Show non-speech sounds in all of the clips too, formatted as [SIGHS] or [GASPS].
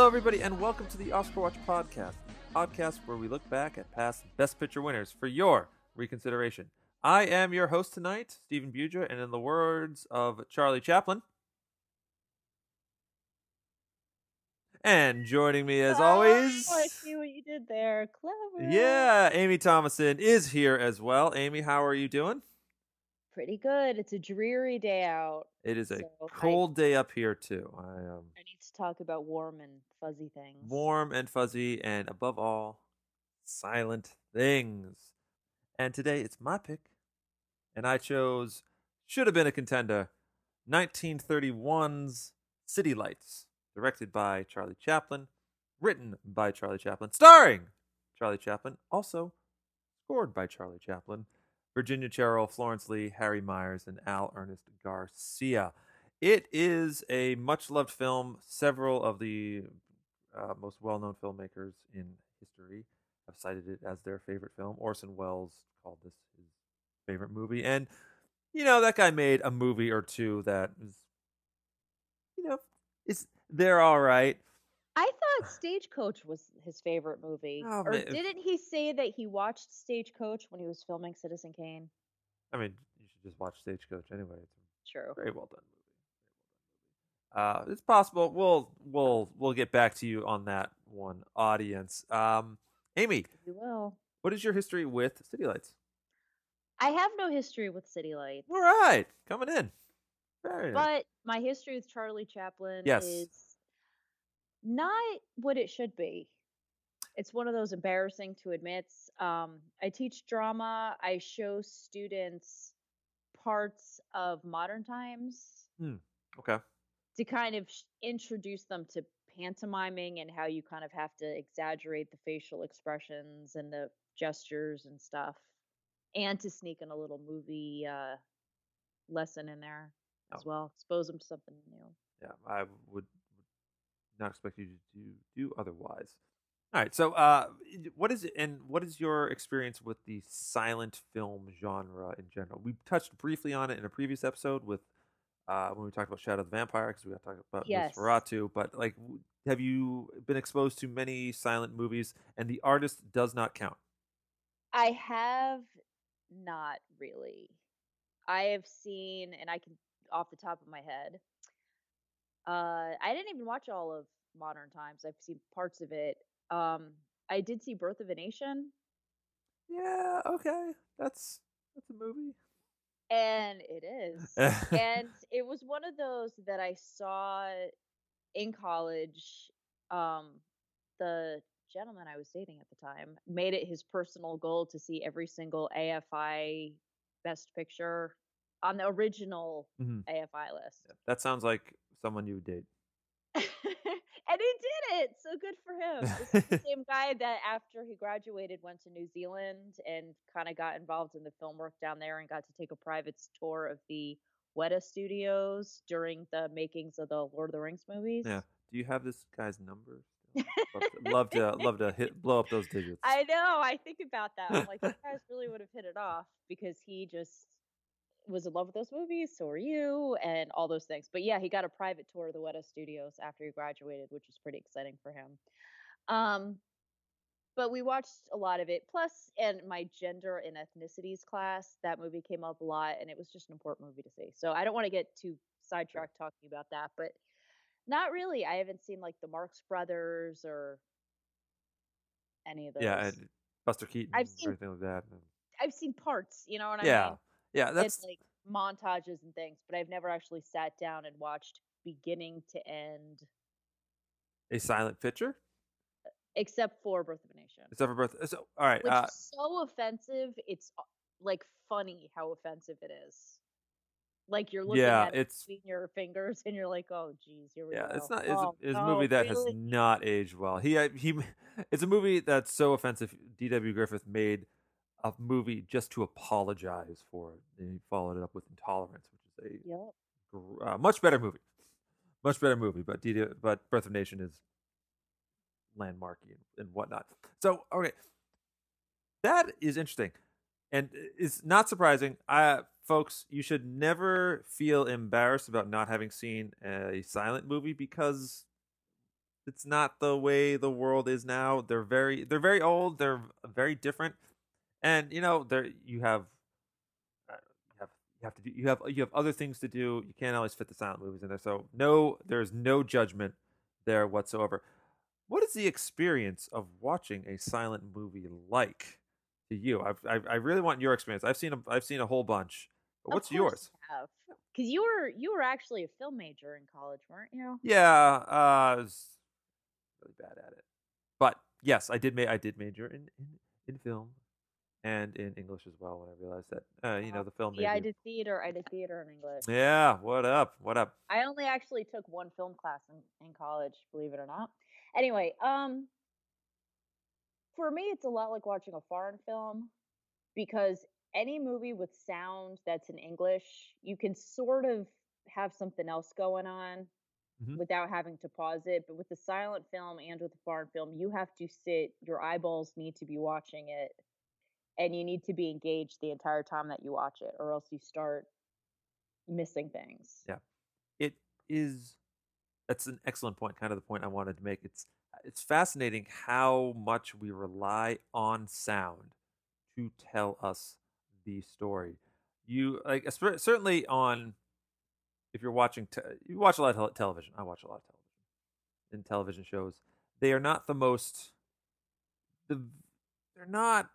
Hello, everybody, and welcome to the Oscar Watch Podcast, podcast where we look back at past Best Picture winners for your reconsideration. I am your host tonight, Stephen Buja, and in the words of Charlie Chaplin, and joining me as always, Oh, I see what you did there. Clever. yeah, Amy Thomason is here as well. Amy, how are you doing? Pretty good. It's a dreary day out. It is a So, I- cold day up here too. I um I talk about warm and fuzzy things. warm and fuzzy, and above all, silent things. And today it's my pick, and I chose should have been a contender 1931's City Lights, directed by Charlie Chaplin, written by Charlie Chaplin, starring Charlie Chaplin, also scored by Charlie Chaplin, Virginia Cherrill, Florence Lee, Harry Myers, and Al Ernest Garcia. It is a much loved film. Several of the uh, most well known filmmakers in history have cited it as their favorite film. Orson Welles called this his favorite movie. And, you know, that guy made a movie or two that is, you know, is they're all right. I thought Stagecoach was his favorite movie. Oh, or man. didn't he say that he watched Stagecoach when he was filming Citizen Kane? I mean, you should just watch Stagecoach anyway. It's True. very well done movie. Very well done movie. Uh, it's possible. We'll we'll we'll get back to you on that one, audience. Um, Amy, You will. what is your history with City Lights? I have no history with City Lights. All right, coming in. Very nice. But my history with Charlie Chaplin Yes. is not what it should be. It's one of those embarrassing to admit. Um, I teach drama. I show students parts of modern times Okay. To kind of introduce them to pantomiming and how you kind of have to exaggerate the facial expressions and the gestures and stuff, and to sneak in a little movie uh, lesson in there as Oh. well. Expose them to something new. Yeah, I would, would not expect you to do, do otherwise. All right. So, uh, what is it, and what is your experience with the silent film genre in general? We touched briefly on it in a previous episode with uh, when we talked about Shadow of the Vampire because we got to talk about Yes. Nosferatu. But like, have you been exposed to many silent movies, and the artist does not count? I have not really. I have seen, and I can off the top of my head. Uh, I didn't even watch all of Modern Times. I've seen parts of it. Um, I did see Birth of a Nation, Yeah. Okay. That's that's a movie. And it is, [LAUGHS] and it was one of those that I saw in college. Um, the gentleman I was dating at the time made it his personal goal to see every single AFI Best Picture on the original Mhm. AFI list. that sounds like someone you would date. And he did it. So good for him. This is the [LAUGHS] same guy that after he graduated went to New Zealand and kind of got involved in the film work down there and got to take a private tour of the Weta Studios during the makings of the Lord of the Rings movies. Yeah. Do you have this guy's number? [LAUGHS] Love to love to love to hit blow up those digits. I know. I think about that. I'm like, you guys really [LAUGHS] would have hit it off because he just was in love with those movies. So are you, and all those things. But yeah, he got a private tour of the Weta Studios after he graduated, which was pretty exciting for him. Um, but we watched a lot of it. Plus, in my gender and ethnicities class, that movie came up a lot, and it was just an important movie to see. So I don't want to get too sidetracked talking about that, but not really. I haven't seen like the Marx Brothers or any of those. yeah, Buster Keaton, I've seen- everything like that. I've seen parts, you know what I yeah, mean? Yeah, that's It's like montages and things, but I've never actually sat down and watched beginning to end, a silent picture. except for Birth of a Nation, Except for birth. So, all right, which uh, is so offensive. It's uh, like funny how offensive it is. Like you're looking Yeah, at it it's- between your fingers, and you're like, "Oh, geez, here we yeah, go." it's not. It's, oh, a, it's a movie that really? has not aged well. He uh, he, [LAUGHS] it's a movie that's so offensive. D.W. Griffith made a movie just to apologize for it. And he followed it up with Intolerance, which is a Yep. gr- uh, much better movie. Much better movie, but but Birth of Nation is landmarky and, and whatnot. So okay, that is interesting, and it's not surprising. I folks, you should never feel embarrassed about not having seen a silent movie because It's not the way the world is now. They're very they're very old. They're very different, and you know there you have uh, you have you have to do you have you have other things to do. You can't always fit the silent movies in there. So no, there's no judgment there whatsoever. What is the experience of watching a silent movie like to you? I've, I I really want your experience. I've seen a I've seen a whole bunch. But what's yours? Because you were you were actually a film major in college, weren't you? Yeah, uh, I was really bad at it. But yes, I did. Ma- I did major in, in in film and in English as well. When I realized that, uh, you know, the film. Yeah, I did theater. I did theater in English. Yeah, what up? What up? I only actually took one film class in, in college, believe it or not. Anyway, um for me it's a lot like watching a foreign film because any movie with sound that's in English, you can sort of have something else going on Mhm. without having to pause it, but with the silent film and with the foreign film, you have to sit, your eyeballs need to be watching it and you need to be engaged the entire time that you watch it or else you start missing things. Yeah. It is. That's an excellent point. Kind of the point I wanted to make. It's it's fascinating how much we rely on sound to tell us the story. You like certainly on if you're watching te- you watch a lot of tele- television. I watch a lot of television in television shows. They are not the most the they're not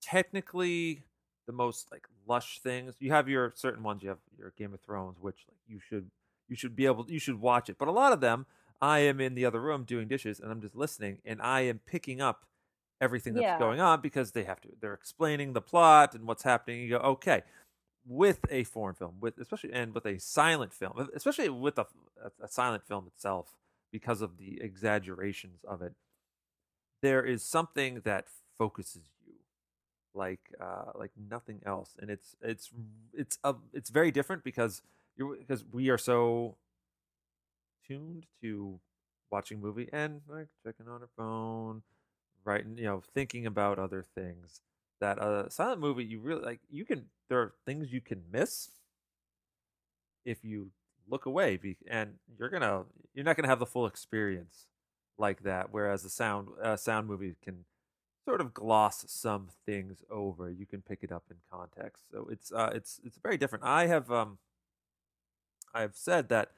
technically the most like lush things. You have your certain ones. You have your Game of Thrones, which like you should you should be able you should watch it. But a lot of them, I am in the other room doing dishes and I'm just listening and I am picking up everything that's Yeah. going on because they have to they're explaining the plot and what's happening. You go okay. With a foreign film, with especially and with a silent film, especially with a, a, a silent film itself, because of the exaggerations of it, there is something that focuses you like uh like nothing else and it's it's it's a it's very different because you're because we are so tuned to watching movie and like checking on our phone writing you know thinking about other things that a silent movie you really like you can there are things you can miss if you look away and you're gonna you're not gonna have the full experience like that whereas the sound uh, sound movie can sort of gloss some things over you can pick it up in context. So it's uh it's it's very different. I have um i've said that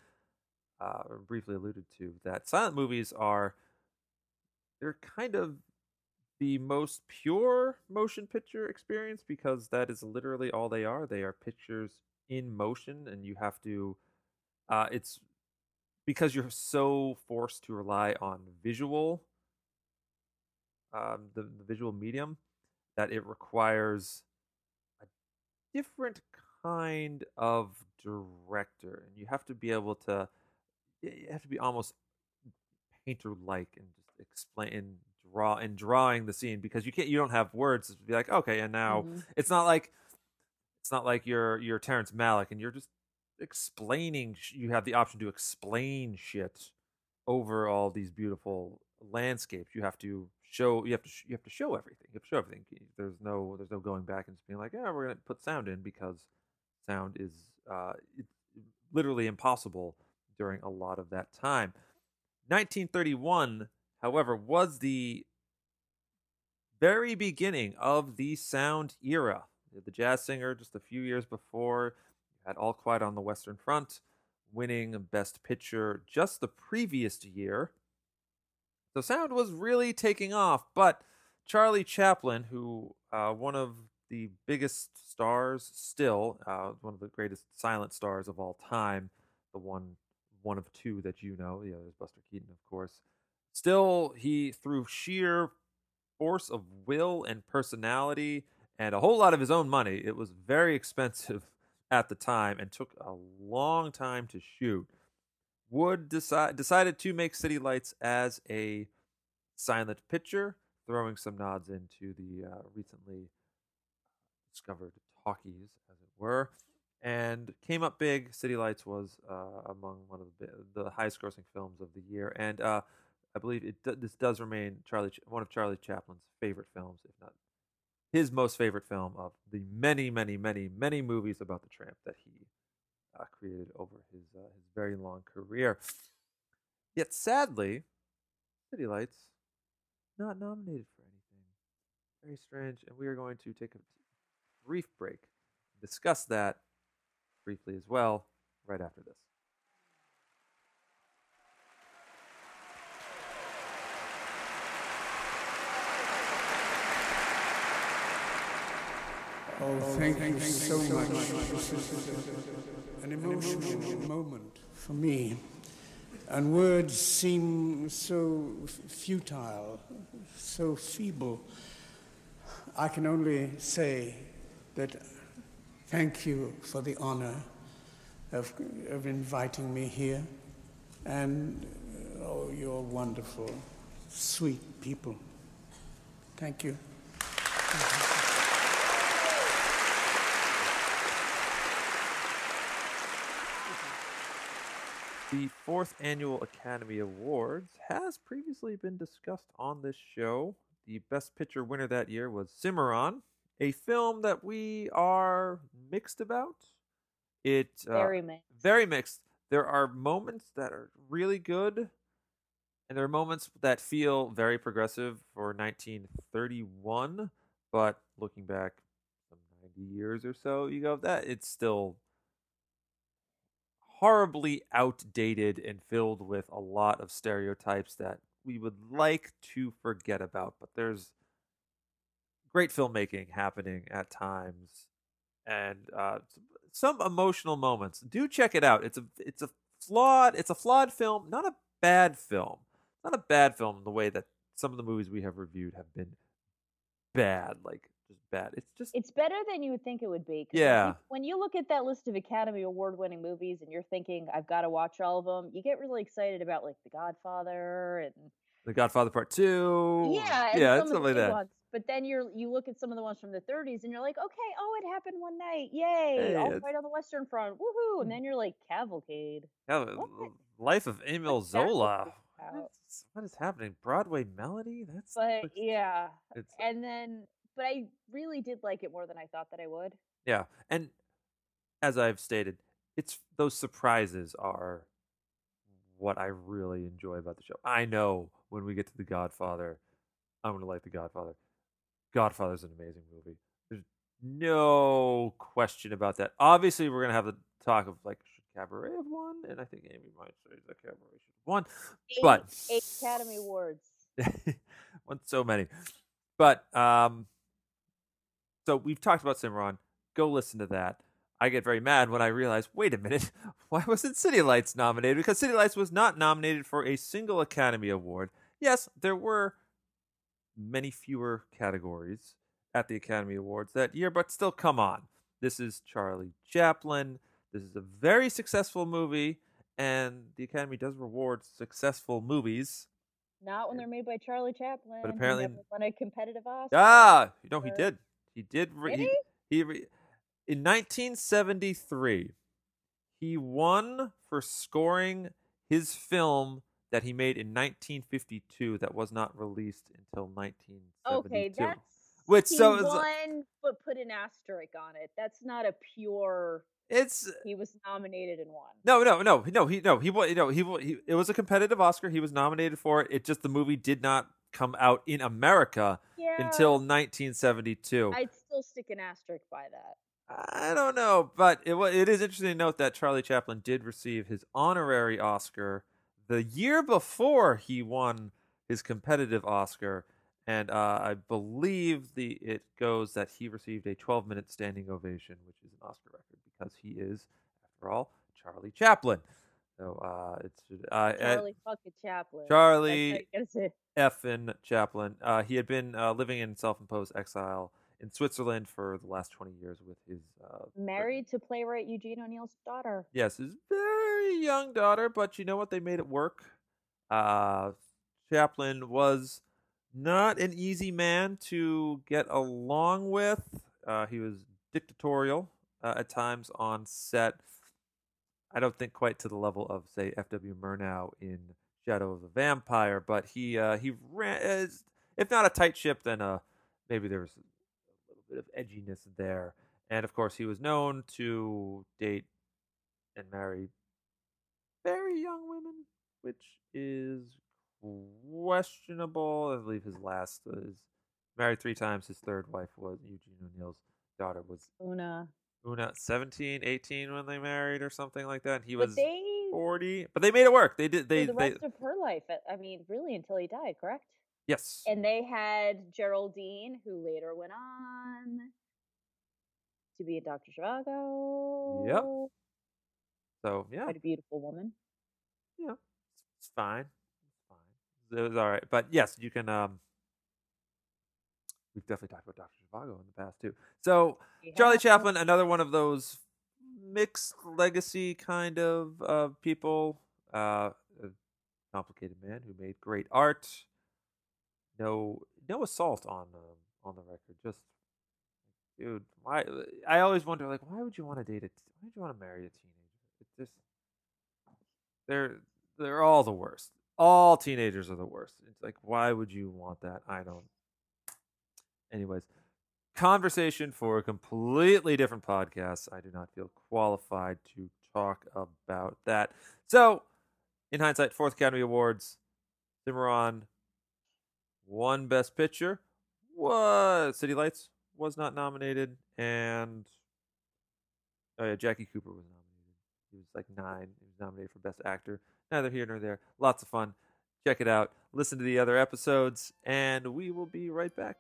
uh briefly alluded to that silent movies are they're kind of the most pure motion picture experience because that is literally all they are. They are pictures in motion and you have to uh it's because you're so forced to rely on visual um, the, the visual medium that it requires a different kind of director and you have to be able to you have to be almost painter like and just explain and draw and drawing the scene because you can't you don't have words to be like okay and now Mhm. it's not like it's not like you're you're Terrence Malick and you're just explaining you have the option to explain shit over all these beautiful landscapes you have to show you have to sh- you have to show everything you have to show everything there's no there's no going back and just being like yeah we're to put sound in because sound is uh literally impossible during a lot of that time. 1931 however was the very beginning of the sound era. The jazz singer just a few years before had all quiet on the western front winning best picture just the previous year so sound was really taking off but charlie chaplin who uh, one of the biggest stars still uh, one of the greatest silent stars of all time the one one of two that you know the other is buster keaton of course still he through sheer force of will and personality and a whole lot of his own money it was very [LAUGHS] expensive at the time and took a long time to shoot wood decide, decided to make city lights as a silent picture throwing some nods into the uh, recently discovered talkies as it were and came up big. City lights was uh, among one of the, the highest grossing films of the year and uh, I believe it this does remain Charlie Ch- one of Charlie Chaplin's favorite films, if not his most favorite film of the many, many, many, many movies about the tramp that he uh, created over his uh, his very long career. Yet sadly, City Lights not nominated for anything. Very strange. And we are going to take a brief break, discuss that briefly as well, right after this. Oh, thank you so much. This is an emotional moment for me. And words seem so futile, so feeble. I can only say that thank you for the honor of, of inviting me here. And oh, you're wonderful, sweet people. Thank you. The fourth annual Academy Awards has previously been discussed on this show. The Best Picture winner that year was Cimarron, a film that we are mixed about. It uh, Very mixed. very mixed. There are moments that are really good, and there are moments that feel very progressive for 1931. But looking back some 90 years or so, you go that it's still horribly outdated and filled with a lot of stereotypes that we would like to forget about. But there's great filmmaking happening at times, and uh, some emotional moments. Do check it out. It's a it's a flawed it's a flawed film, not a bad film. Not a bad film the way that some of the movies we have reviewed have been bad, like bad. It's just It's better than you would think it would be. Yeah. When you look at that list of Academy Award winning movies and you're thinking, I've got to watch all of them, you get really excited about like The Godfather and The Godfather Part Two. yeah, yeah, it's the like that. ones. But then you're you look at some of the ones from the 30s and you're like, okay, oh, it happened one night, yay! Hey, all right on the Western Front, woohoo! And hmm. then you're like, Cavalcade. Yeah, What? Uh, Life of Emil Zola. What's- what is happening? Broadway Melody? That's But looks- yeah, it's and then but I really did like it more than I thought that I would. Yeah, and as I've stated, it's those surprises are what I really enjoy about the show. I know when we get to The Godfather, I'm gonna like The Godfather. Godfather's an amazing movie. There's no question about that. Obviously, we're gonna have the talk of like should Cabaret have won, and I think Amy might say that Cabaret should have won, Eight, but eight Academy Awards. [LAUGHS] won so many. But um, so we've talked about Cimarron. Go listen to that. I get very mad when I realize, wait a minute, [LAUGHS] why wasn't City Lights nominated? Because City Lights was not nominated for a single Academy Award. Yes, there were many fewer categories at the Academy Awards that year, but still, come on. This is Charlie Chaplin. This is a very successful movie, and the Academy does reward successful movies. Not when they're made by Charlie Chaplin. who apparently- never won a competitive Oscar. Ah, no, he did. He did. Re- he, he? he re- in 1973, he won for scoring his film that he made in 1952 that was not released until 1972. Okay, that's Which, he so won, but put an asterisk on it. That's not a pure. it's He was nominated and won. no, no, no, no. He no, he wa- no, he, wa- he. It was a competitive Oscar. He was nominated for it. It just the movie did not come out in America Yeah. until 1972. I'd still stick an asterisk by that. I don't know, but it it is interesting to note that Charlie Chaplin did receive his honorary Oscar the year before he won his competitive Oscar, and uh, I believe the it goes that he received a 12 minute standing ovation, which is an Oscar record because he is, after all, Charlie Chaplin. So uh, it's uh, uh, Charlie fucking Chaplin. Charlie That's how you gotta say- Effin Chaplin. Uh, he had been uh, living in self-imposed exile in Switzerland for the last 20 years with his uh, Married to playwright Eugene O'Neill's daughter. Yes, his very young daughter, but you know what? They made it work. Uh, Chaplin was not an easy man to get along with. Uh, he was dictatorial uh, at times on set. I don't think quite to the level of, say, F.W. Murnau in Shadow of the Vampire, but he uh, he ran, as, if not a tight ship, then uh, maybe there was a little bit of edginess there. And of course, he was known to date and marry very young women, which is questionable. I believe his last was married three times. His third wife was Eugene O'Neill's daughter was Oona. Oona 17, 18 when they married or something like that. And He But was they 40, but they made it work. They did. They the they rest of her life. I- mean, really until he died, correct? yes. And they had Geraldine, who later went on to be a Dr. Zhivago. Yep. So yeah, Quite a beautiful woman. yeah, it's, it's fine. It's fine. It was all right, but yes, you can. um We've definitely talked about Doctor Zhivago in the past too. So We Charlie Chaplin, another one of those mixed legacy kind of uh, people. Uh, a complicated man who made great art. No, no assault on um, on the record. Just, dude, why? I always wonder, like, why would you want to date a? Why would you want to marry a teenager? It's just they're they're all the worst. All teenagers are the worst. It's like, why would you want that? I don't. Anyways, conversation for a completely different podcast. I do not feel qualified to talk about that. So, in hindsight, fourth Academy Awards, Cimarron won Best Picture. Was City Lights was not nominated, and oh yeah, Jackie Cooper was nominated. He was like nine. He was nominated for Best Actor. Neither here nor there. Lots of fun. Check it out. Listen to the other episodes, and we will be right back.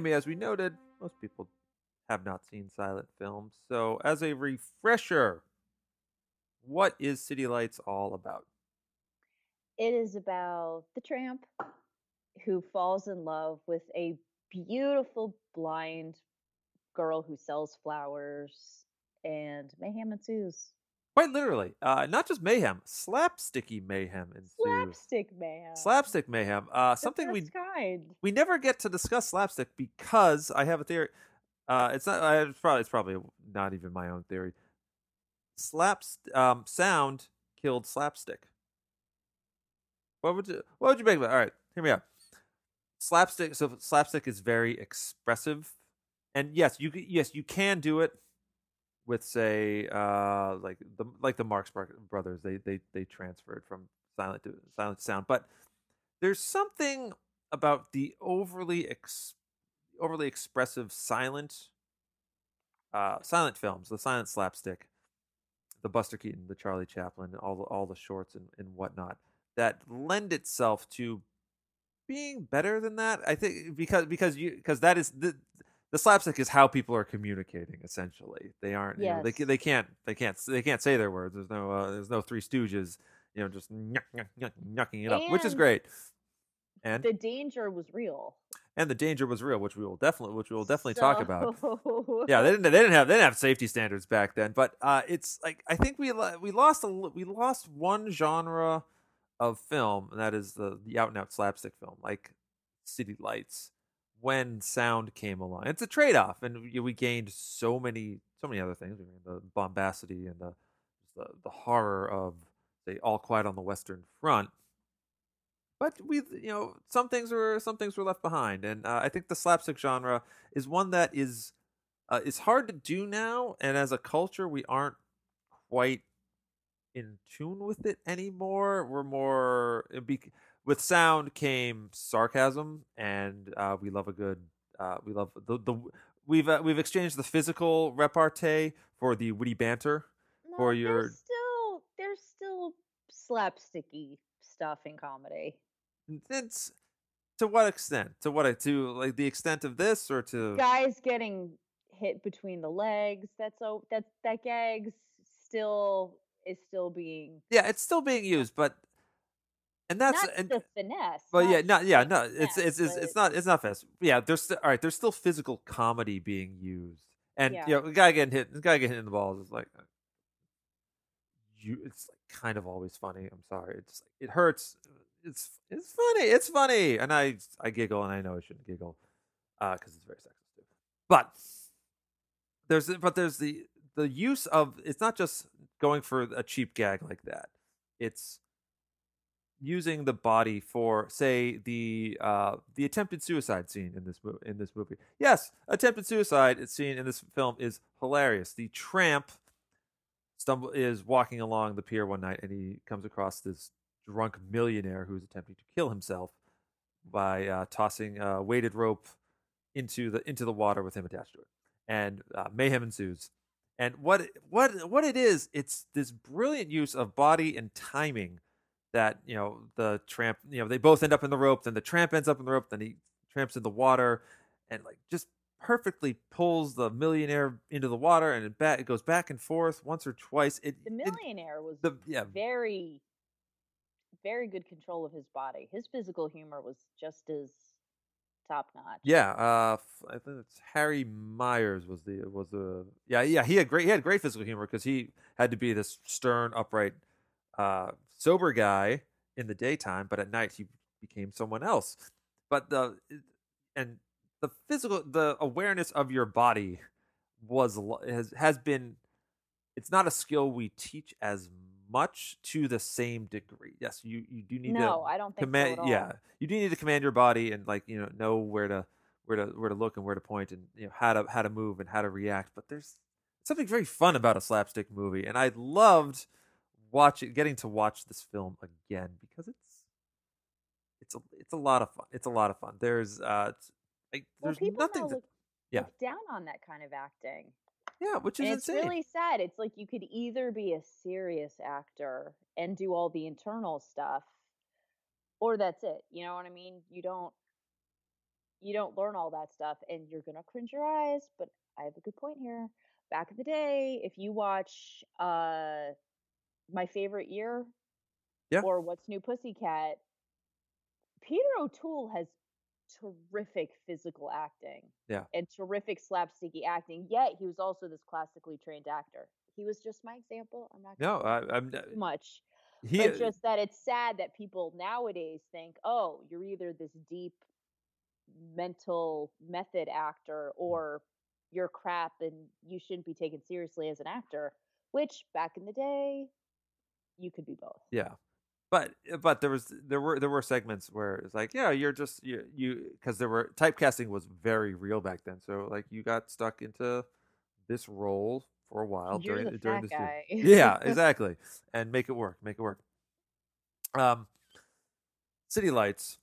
Amy, as we noted, most people have not seen silent films. So, as a refresher, what is City Lights all about? It is about the tramp who falls in love with a beautiful blind girl who sells flowers, and mayhem ensues. Quite literally, uh, not just mayhem, slapsticky mayhem ensues. Slapstick mayhem. Slapstick mayhem. Uh, something we kind. we never get to discuss slapstick because I have a theory. Uh, it's not. Uh, it's probably. It's probably not even my own theory. Slaps um, sound killed slapstick. What would you What would you make of it? All right, hear me out. Slapstick. So slapstick is very expressive, and yes, you yes you can do it with say uh like the like the Marx brothers. They they they transferred from silent to silent to sound, but there's something about the overly ex- overly expressive silent uh silent films, the silent slapstick, the Buster Keaton, the Charlie Chaplin, all the all the shorts and, and whatnot that lend itself to being better than that. I think because because you because that is the the slapstick is how people are communicating essentially. They aren't you know, they they can't they can't they can't say their words. There's no uh, there's no Three Stooges, you know, just nyucking it up, which is great. And The danger was real. and the danger was real, which we will definitely which we will definitely talk about. Yeah, they didn't. They didn't [LAUGHS] have. They didn't have safety standards back then. But uh, it's like I think we we lost a we lost one genre of film, and that is the the out and out slapstick film, like City Lights, when sound came along. It's a trade off, and we, gained so many so many other things. We gained the bombacity and the the, the horror of say All Quiet on the Western Front. But we, you know, some things were some things were left behind, and uh, I think the slapstick genre is one that is uh, it's hard to do now, and as a culture, we aren't quite in tune with it anymore. We're more it be, with sound came sarcasm, and uh, we love a good. Uh, we love the the we've uh, we've exchanged the physical repartee for the witty banter. No, for your- there's still there's still slapsticky stuff in comedy. It's to what extent? To what to like the extent of this, or to Guys getting hit between the legs. That's so that that gags still is still being yeah, it's still being used, but and that's not and the finesse. Well, yeah, not no, yeah, no, it's finesse, it's it's, it's not it's not fast. Yeah, there's still, all right. There's still physical comedy being used, and Yeah. you know, the guy getting hit, the guy getting hit in the balls is like, you it's like kind of always funny. I'm sorry. It's it hurts. It's it's funny. It's funny, and I I giggle, and I know I shouldn't giggle because uh, it's very sexist too. But there's but there's the the use of it's not just going for a cheap gag like that. It's using the body for say the uh the attempted suicide scene in this movie in this movie. Yes attempted suicide scene in this film is hilarious. The tramp stumble is walking along the pier one night and he comes across this drunk millionaire who's attempting to kill himself by uh, tossing a weighted rope into the into the water with him attached to it. And uh, mayhem ensues. And what what what it is it's this brilliant use of body and timing that you know the tramp you know they both end up in the rope then the tramp ends up in the rope then he tramps in the water and like just perfectly pulls the millionaire into the water and it, back, it goes back and forth once or twice it the millionaire it, was the, yeah. very very good control of his body his physical humor was just as top notch yeah uh i think it's harry myers was the was the yeah yeah he had great he had great physical humor because he had to be this stern upright uh sober guy in the daytime, but at night he became someone else. But the and the physical the awareness of your body was has has been it's not a skill we teach as much to the same degree. Yes, you you do need no, to No, I don't think command so yeah. You do need to command your body and like, you know, know where to where to where to look and where to point and you know how to how to move and how to react, but there's something very fun about a slapstick movie and I loved watching getting to watch this film again because it's it's a it's a lot of fun. It's a lot of fun. There's uh like, well, there's nothing to, look, yeah. look down on that kind of acting. Yeah, which is and it's insane. really sad. It's like you could either be a serious actor and do all the internal stuff, or that's it. You know what I mean? You don't you don't learn all that stuff, and you're gonna cringe your eyes. But I have a good point here. Back in the day, if you watch uh my favorite year, yeah, or What's New Pussycat, Peter O'Toole has terrific physical acting. Yeah. And terrific slapsticky acting. Yet he was also this classically trained actor. He was just my example. I'm not no, I, I'm too much. He, but just that it's sad that people nowadays think, oh, you're either this deep mental method actor Mm. or you're crap and you shouldn't be taken seriously as an actor. Which back in the day, you could be both. Yeah. But but there was there were there were segments where it's like yeah you're just you you because there were typecasting was very real back then so like you got stuck into this role for a while You're during the during this guy. yeah [LAUGHS] exactly and make it work make it work um city lights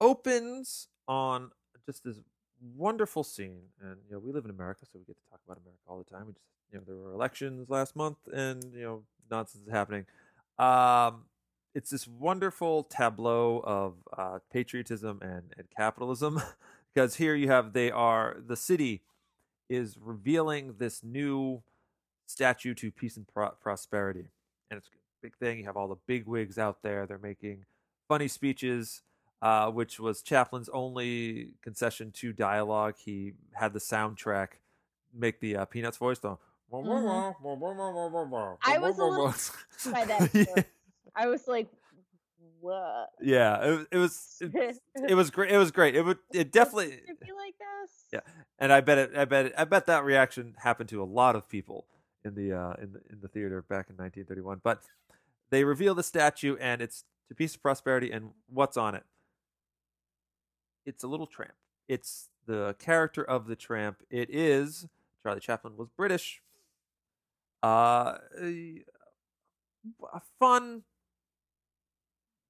opens on just this wonderful scene and you know we live in america so we get to talk about america all the time we just you know there were elections last month and you know nonsense is happening. Um it's this wonderful tableau of uh, patriotism and, and capitalism [LAUGHS] because here you have they are the city is revealing this new statue to peace and pro- prosperity. And it's a big thing you have all the big wigs out there they're making funny speeches uh, which was chaplin's only concession to dialogue. He had the soundtrack make the uh, peanuts voice though Mm-hmm. [LAUGHS] I was a little by that. yeah. I was like, "What?" Yeah, it, it was it, [LAUGHS] it, was great. It was great. It would it definitely to be like this. Yeah, and I bet it. I bet it, I bet that reaction happened to a lot of people in the uh, in the in the theater back in 1931. But they reveal the statue, and it's to peace of prosperity, and what's on it? It's a little tramp. It's the character of the tramp. It is Charlie Chaplin was British. Uh, a, fun.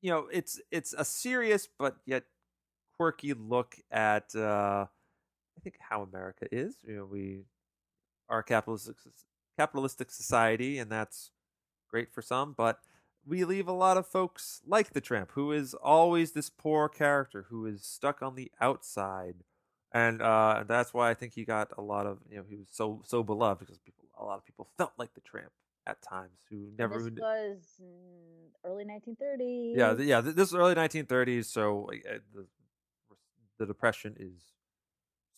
You know, it's it's a serious but yet quirky look at uh, I think how America is. You know, we are a capitalistic capitalistic society, and that's great for some, but we leave a lot of folks like the tramp, who is always this poor character who is stuck on the outside, and uh, that's why I think he got a lot of you know he was so so beloved because people a lot of people felt like the tramp at times who never this was early 1930s. yeah yeah this is early 1930s so uh, the the depression is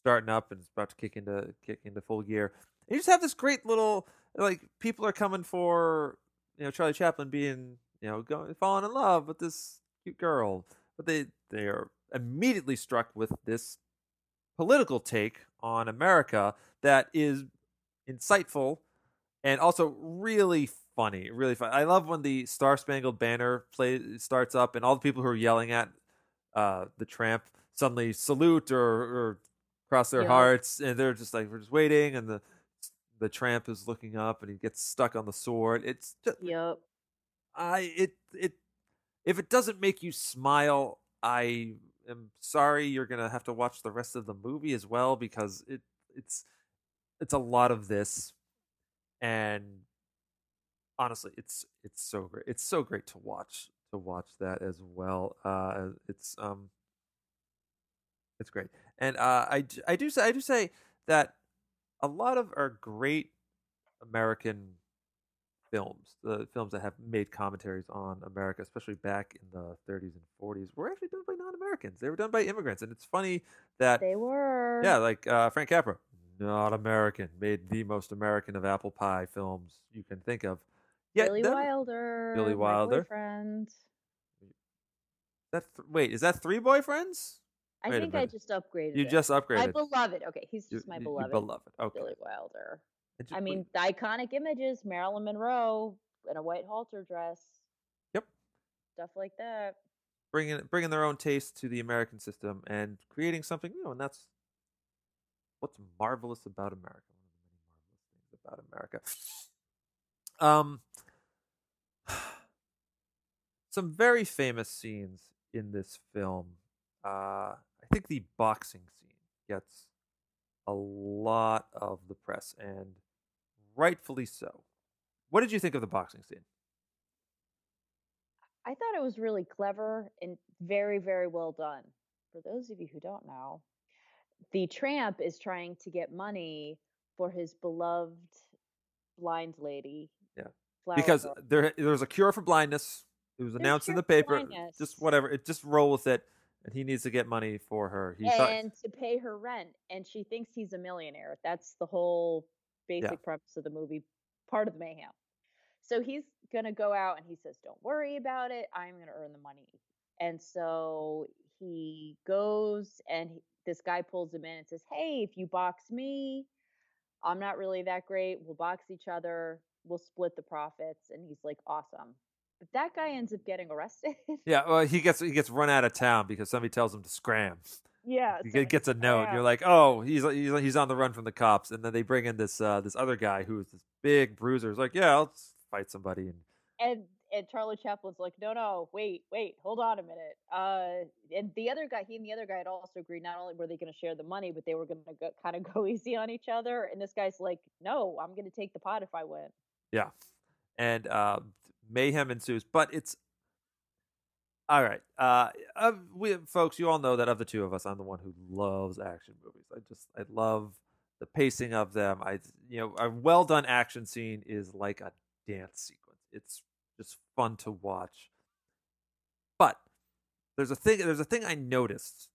starting up and it's about to kick into kick into full gear and you just have this great little like people are coming for you know Charlie Chaplin being you know going falling in love with this cute girl, but they they are immediately struck with this political take on America that is insightful and also really funny, really fun. I love when the Star Spangled Banner play starts up and all the people who are yelling at uh, the tramp suddenly salute or, or cross their Yeah. hearts, and they're just like we're just waiting, and the the tramp is looking up and he gets stuck on the sword. It's just Yep. I it it if it doesn't make you smile, I am sorry you're gonna have to watch the rest of the movie as well because it it's it's a lot of this and honestly it's it's so great it's so great to watch to watch that as well uh it's um it's great and uh I do say i do say that a lot of our great american films the films that have made commentaries on america especially back in the 30s and 40s were actually done by non-americans they were done by immigrants and it's funny that They were. yeah, like uh, Frank Capra, not American, made the most American of apple pie films you can think of. Yet Billy Wilder. Billy my Wilder. boyfriend. That th- wait, is that three boyfriends? I Wait think I just upgraded. You it. just upgraded. my beloved. Okay, he's just my you- you beloved. beloved. Okay. Billy Wilder. I mean, the iconic images: Marilyn Monroe in a white halter dress. Yep. Stuff like that. bringing bringing their own taste to the American system and creating something new, and that's what's marvelous about America. One of the many marvelous things about America. Um, [SIGHS] some very famous scenes in this film. Uh, I think the boxing scene gets a lot of the press, and rightfully so. What did you think of the boxing scene? I thought it was really clever and very, very well done. For those of you who don't know, the tramp is trying to get money for his beloved blind lady. Yeah. Because Girl. there there's a cure for blindness. It was There's announced in the paper. Uh, blindness. Just whatever. It just roll with it. And he needs to get money for her. He thought, and to pay her rent, and she thinks he's a millionaire. That's the whole basic premise of the movie, part of the mayhem. So he's gonna go out and he says, "Don't worry about it. I'm gonna earn the money." And so he goes, and he, this guy pulls him in and says, "Hey, if you box me, I'm not really that great. We'll box each other. We'll split the profits." And he's like, "Awesome." But that guy ends up getting arrested. yeah, well, he gets he gets run out of town because somebody tells him to scram. yeah, He so gets a note. And you're like, oh, he's he's he's on the run from the cops. And then they bring in this uh, this other guy who's this big bruiser. He's like, yeah, let's fight somebody. And and and Charlie Chaplin's like, no, no, wait, wait, hold on a minute. Uh, and the other guy, he and the other guy had also agreed. Not only were they going to share the money, but they were going to kind of [LAUGHS] go easy on each other. And this guy's like, no, I'm going to take the pot if I win. Yeah. And uh, mayhem ensues. But it's all right. Uh, we folks, you all know that of the two of us, I'm the one who loves action movies. I just I love the pacing of them. I you know a well done action scene is like a dance sequence. It's just fun to watch. But there's a thing. There's a thing I noticed,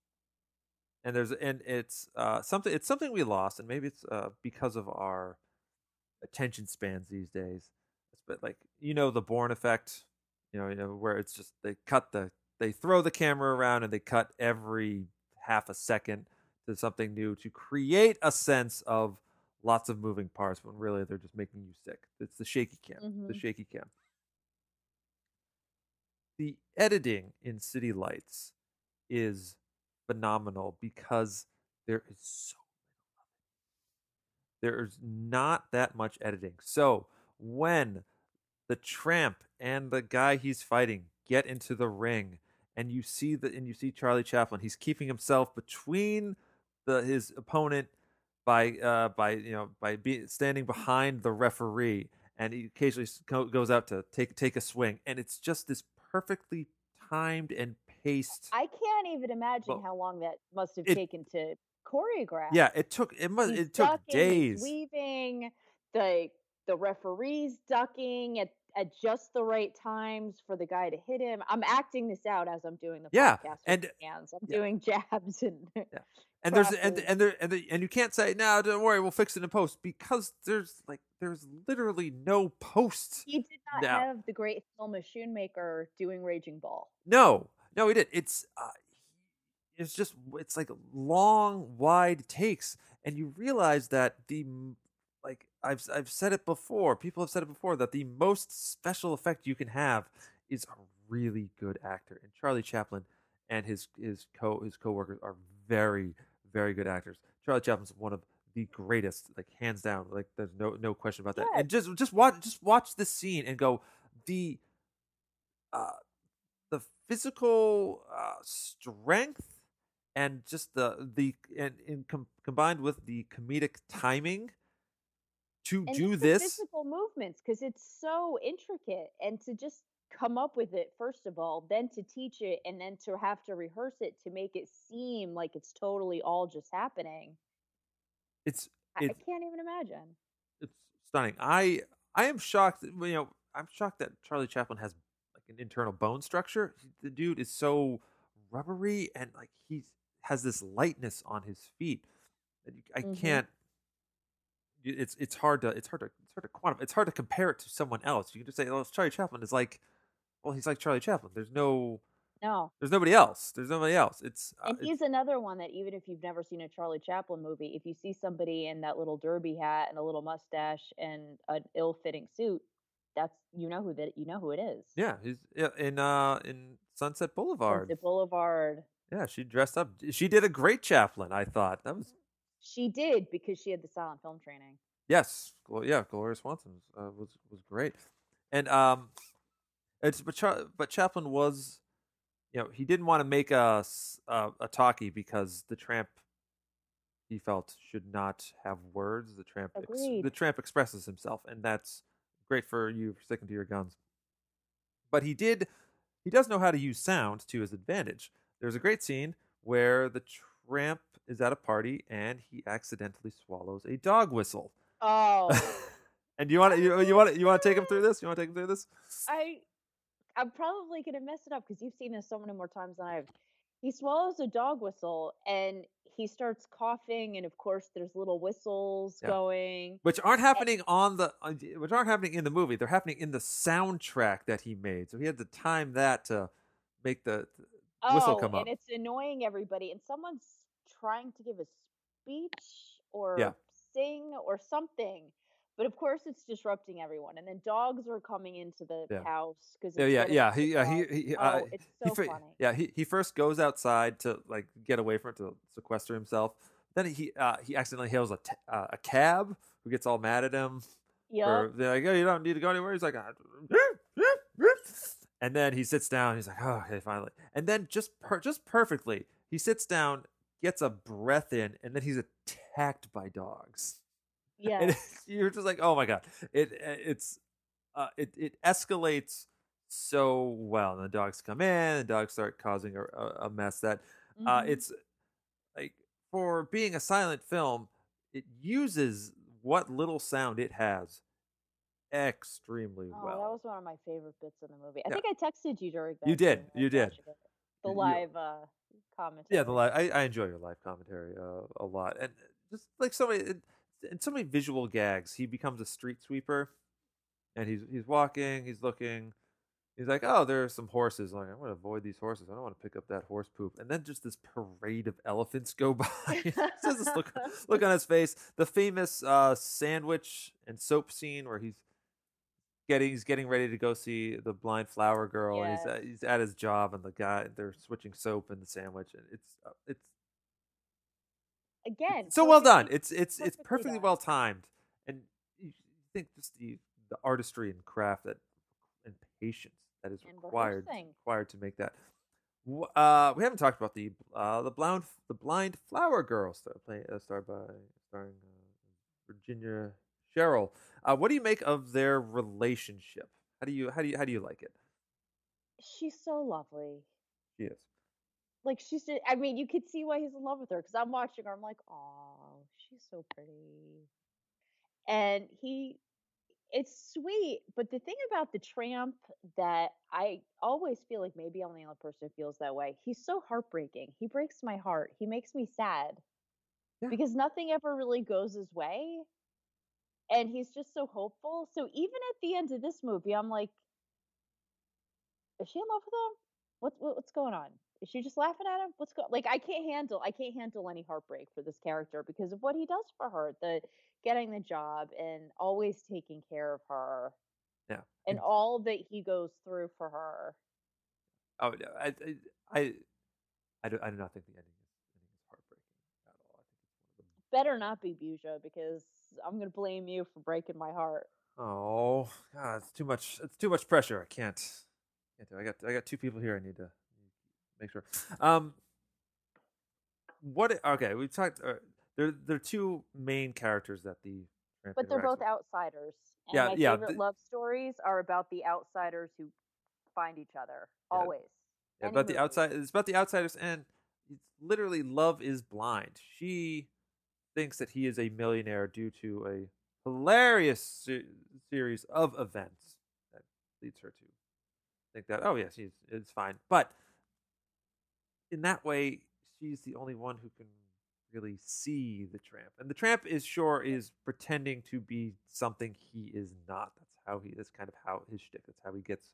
and there's and it's uh, something. It's something we lost, and maybe it's uh, because of our attention spans these days. But like you know, the Bourne effect. You know, you know where it's just they cut the they throw the camera around and they cut every half a second to something new to create a sense of lots of moving parts when really they're just making you sick. It's the shaky cam, the Mhm. shaky cam. The editing in City Lights is phenomenal because there is so there's not that much editing. So when the tramp and the guy he's fighting get into the ring and you see the and you see Charlie Chaplin, he's keeping himself between the his opponent by uh by you know by be, standing behind the referee and he occasionally goes out to take take a swing and it's just this perfectly timed and paced I can't even imagine Well, how long that must have it- taken to choreograph. yeah it took it must He's it took ducking, days weaving. The the referees ducking at at just the right times for the guy to hit him. I'm acting this out as I'm doing the Yeah, podcast with and- my hands. I'm yeah. doing [LAUGHS] jabs and and there's and and there and, the, and you can't say no don't worry we'll fix it in post because there's like there's literally no post he did not No. have the great film of Schoonmaker doing Raging Bull. no no he did it's uh, it's just it's like long wide takes and you realize that the I've I've said it before people have said it before that the most special effect you can have is a really good actor and Charlie Chaplin and his his co his coworkers are very very good actors. Charlie Chaplin's one of the greatest, like hands down. Like there's no no question about that. And just just watch just watch this scene and go the uh the physical uh strength and just the the and, and com- combined with the comedic timing to And do this physical movements because it's so intricate and to just come up with it first of all then to teach it and then to have to rehearse it to make it seem like it's totally all just happening it's I, I can't even imagine it's stunning. I I am shocked. You know, I'm shocked that Charlie Chaplin has like an internal bone structure. The dude is so rubbery and like he has this lightness on his feet I Mhm. can't. It's it's hard to it's hard to it's hard to quantify. It's hard to compare it to someone else. You can just say, "Oh, it's Charlie Chaplin." Is like, well, he's like Charlie Chaplin. There's no no there's nobody else. There's nobody else. It's uh, and it's- he's another one that even if you've never seen a Charlie Chaplin movie, if you see somebody in that little derby hat and a little mustache and an ill-fitting suit, that's you know who that you know who it is. yeah. He's yeah, in uh in Sunset Boulevard. Sunset Boulevard. Yeah, she dressed up. She did a great Chaplin. I thought that was She did because she had the silent film training. Yes, Glo- yeah, Gloria Swanson was, uh, was was great, and um, it's but Char- but Chaplin was, you know, he didn't want to make a, a a talkie because the tramp, he felt should not have words. The tramp, ex- the tramp expresses himself, and that's great for you for sticking to your guns. But he did, he does know how to use sound to his advantage. There's a great scene where the tramp is at a party and he accidentally swallows a dog whistle. Oh, [LAUGHS] and you want to you, you want to you want to take him through this? You want to take him through this? I, I'm probably gonna mess it up because you've seen this so many more times than I've. He swallows a dog whistle and he starts coughing, and of course there's little whistles Yeah. going. Which aren't happening on the uh, which aren't happening in the movie. They're happening in the soundtrack that he made. So he had to time that to make the whistle oh, come up. and it's annoying everybody. And someone's trying to give a speech or Yeah. sing or something. But of course, it's disrupting everyone. And then dogs are coming into the Yeah. house because yeah, yeah, yeah. He, uh, he, he, Oh, uh, it's so fir- funny. Yeah, he, he first goes outside to like get away from it to sequester himself. Then he uh, he accidentally hails a, t- uh, a cab who gets all mad at him. Yeah, they're like, "Oh, you don't need to go anywhere." He's like, "Ah, [LAUGHS] and then he sits down. He's like, "Oh, okay, finally." And then just per- just perfectly, he sits down, gets a breath in, and then he's attacked by dogs. Yeah. [LAUGHS] And [LAUGHS] you're just like, "Oh my god!" It it's uh, it it escalates so well. And the dogs come in, the dogs start causing a, a mess. That uh, Mhm. it's like for being a silent film, it uses what little sound it has extremely Oh, well. that was one of my favorite bits in the movie. I Yeah. think I texted you during that. You did, scene when I you did. The live uh, commentary. yeah, the live. I, I enjoy your live commentary uh, a lot, and just like so many, and so many visual gags. He becomes a street sweeper, and he's he's walking, he's looking. He's like, oh, there are some horses. Like, I'm going to avoid these horses. I don't want to pick up that horse poop. And then just this parade of elephants go [LAUGHS] by. just this look, look on his face. The famous uh, sandwich and soap scene where he's getting he's getting ready to go see the blind flower girl, and he's at, he's at his job, and the guy they're switching soap and the sandwich, and it's uh, it's Again. so well done. It's it's it's perfectly done. well timed, and you think just the the artistry and craft that and patience that is And required required to make that. Uh, we haven't talked about the uh the blind the blind flower girl star play uh, starred by starring uh, Virginia Cherrill. Uh, what do you make of their relationship? How do you how do you how do you like it? She's so lovely. She is. Like she's just, I mean, you could see why he's in love with her because I'm watching her. I'm like, oh, she's so pretty. And he, it's sweet, but the thing about the tramp that I always feel like maybe I'm the only person who feels that way. He's so heartbreaking. He breaks my heart. He makes me sad Yeah. because nothing ever really goes his way, and he's just so hopeful. So even at the end of this movie, I'm like, is she in love with him? What's what, what's going on? Is she just laughing at him? What's going? Like I can't handle I can't handle any heartbreak for this character because of what he does for her. The getting the job and always taking care of her Yeah. and all that he goes through for her. Oh, no, I, I, I, I do, I do not think the ending is heartbreaking at all. I think it's one of the Better not be Buja because I'm gonna blame you for breaking my heart. Oh, God, it's too much. It's too much pressure. I can't. Can't do. I got. I got two people here. I need to make sure. Um. What? Okay, we talked. Uh, there, there are two main characters that the. But they're both with. outsiders. And Yeah, my yeah, favorite th- love stories are about the outsiders who find each other. Yeah, Always. Yeah, about the outside. It's about the outsiders, and it's literally love is blind. She thinks that he is a millionaire due to a hilarious se- series of events that leads her to think that oh yes, he's it's fine. But in that way, she's the only one who can really see the tramp, and the tramp is sure is pretending to be something he is not. That's how he. That's kind of how his shtick. That's how he gets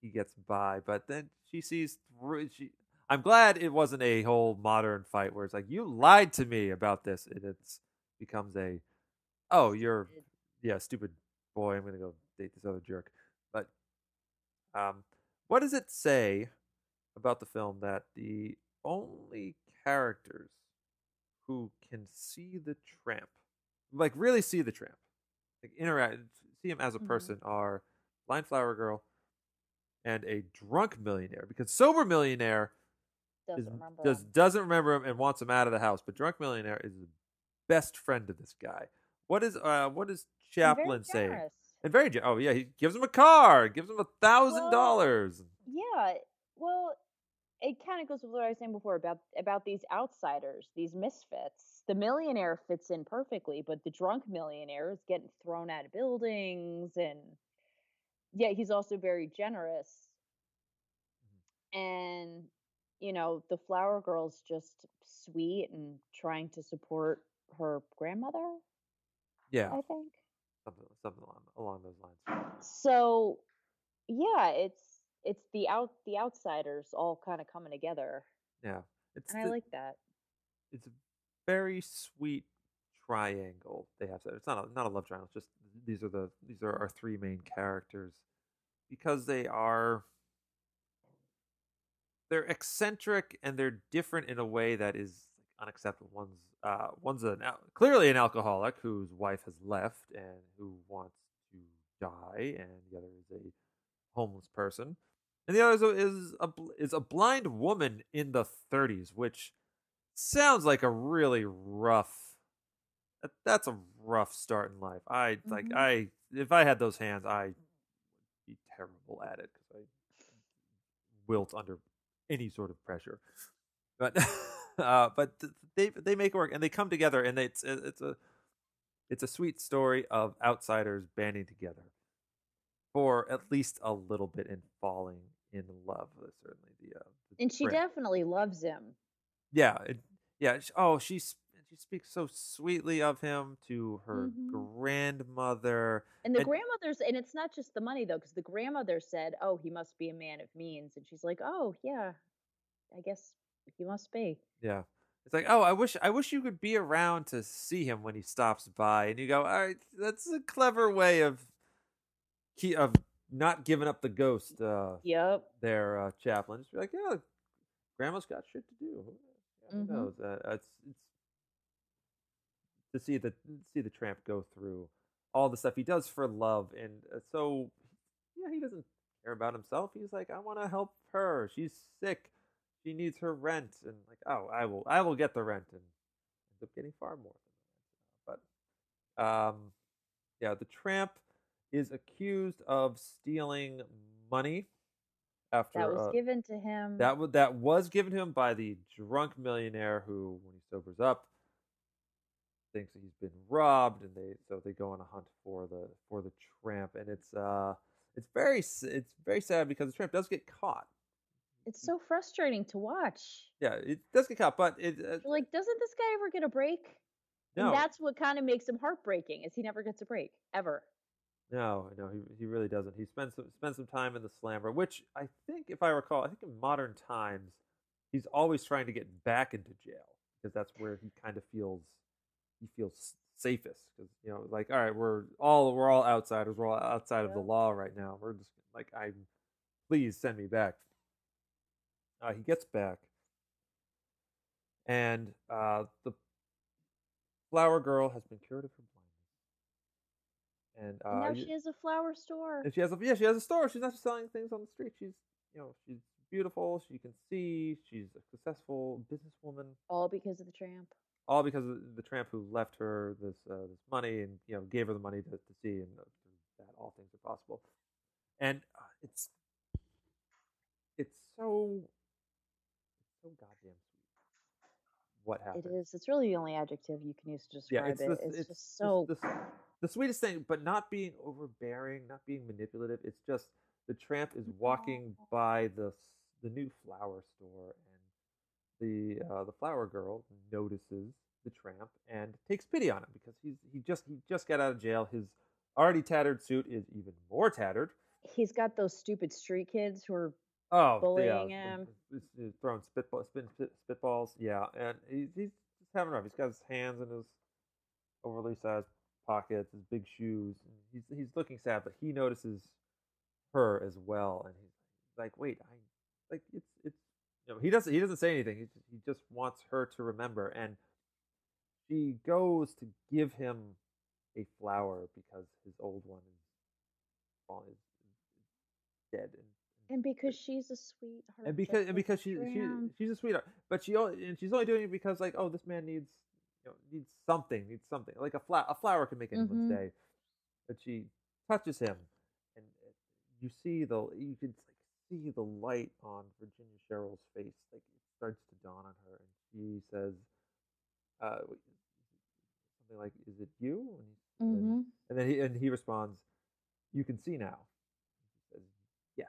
he gets by. But then she sees through. She. I'm glad it wasn't a whole modern fight where it's like you lied to me about this, and it's becomes a, oh you're yeah stupid boy. I'm gonna go date this other jerk. But um, what does it say about the film that the only characters who can see the tramp, like really see the tramp, like interact, see him as a Mhm. person, are blind flower girl and a drunk millionaire. Because sober millionaire Doesn't is, remember. does him. doesn't remember him and wants him out of the house, but drunk millionaire is the best friend of this guy. What is uh what very Chaplin say? And very gen- oh yeah, he gives him a car, gives him a thousand dollars. Yeah. Well, it kind of goes with what I was saying before about about these outsiders, these misfits. The millionaire fits in perfectly, but the drunk millionaire is getting thrown out of buildings and yeah, he's also very generous. Mm-hmm. And you know, the flower girl's just sweet and trying to support her grandmother, Yeah, I think. something something along, along those lines. So, yeah, it's it's the out the outsiders all kind of coming together, Yeah, it's and I like that. it's a very sweet triangle they have. It's not a, not a love triangle. It's just these are the these are our three main characters because they are they're eccentric and they're different in a way that is unacceptable. One's uh, one's an al- clearly an alcoholic whose wife has left and who wants to die, and the other is a homeless person, and the other is a, is a bl- is a blind woman in the 30s, which sounds like a really rough. That's a rough start in life. I like Mhm. I if I had those hands, I'd be terrible at it because I wilt under any sort of pressure. But [LAUGHS] uh, but they they make it work and they come together and it's it's a it's a sweet story of outsiders banding together for at least a little bit and falling in love. uh, Certainly the uh, the And she tramp. definitely loves him. Yeah, it, yeah. Oh, she sp- she speaks so sweetly of him to her Mhm. grandmother. And the And- grandmother's, and it's not just the money though, because the grandmother said, "Oh, he must be a man of means," and she's like, "Oh, yeah, I guess he must be." Yeah, it's like, oh, I wish I wish you could be around to see him when he stops by, and you go, all right, that's a clever way of key of not giving up the ghost. Uh, Yep. Their uh, Chaplin. Just be like, yeah, grandma's got shit to do. Who Mhm. knows? Uh, it's, it's to see the see the tramp go through all the stuff he does for love, and uh, so yeah, he doesn't care about himself. He's like, I want to help her. She's sick. She needs her rent, and like, oh, I will, I will get the rent, and ends up getting far more than rent. But, um, yeah, the tramp is accused of stealing money after That was uh, given to him. that was that was given to him by the drunk millionaire who, when he sobers up, thinks he's been robbed, and they so they go on a hunt for the for the tramp, and it's uh it's very it's very sad because the tramp does get caught. It's so frustrating to watch. Yeah, it does get caught, but it uh, like, doesn't this guy ever get a break? no And that's what kind of makes him heartbreaking, is he never gets a break ever. no no he he really doesn't. He spends some spends some time in the slammer, which I think if I recall, I think in modern times he's always trying to get back into jail because that's where he kind of feels he feel safest because you know like all right we're all we're all outsiders we're all outside of the law right now we're just like i please send me back uh, he gets back and uh, the flower girl has been cured of her blindness and And uh, now she has a flower store. and she has a yeah, she has a store. She's not just selling things on the street. She's you know she's beautiful. She can see. She's a successful businesswoman. All because of the tramp. All because of the tramp who left her this uh, this money and you know gave her the money to, to see and uh, that all things are possible. And uh, it's it's so it's so goddamn sweet. What happened? It is. It's really the only adjective you can use to Yeah, describe it's it. the, It's, it's just so. the, the sweetest thing, but not being overbearing, not being manipulative. It's just the tramp is walking by the the new flower store, the uh, the flower girl notices the tramp and takes pity on him because he's he just he just got out of jail. His already tattered suit is even more tattered. He's got those stupid street kids who are. Oh, Bullying yeah, him. he's- throwing spitball, spit, spit, spitballs. Yeah, and he's he's just having rough. He's got his hands in his overly sized pockets, his big shoes. He's he's looking sad, but he notices her as well, and he's like, "Wait, I like it's it's." You know, he doesn't he doesn't say anything. He just, he just wants her to remember, and she goes to give him a flower because his old one is, is, dead and And because she's a sweetheart. and because and because she, she she's a sweetheart, but she only and she's only doing it because like oh this man needs you know needs something needs something like a flower a flower can make anyone's Mhm. day, but she touches him, and you see the you can see the light on Virginia Cherrill's face like it starts to dawn on her, and she says, uh, something like is it you? And, he, and, Mhm. and then he and he responds, you can see now. He says yes.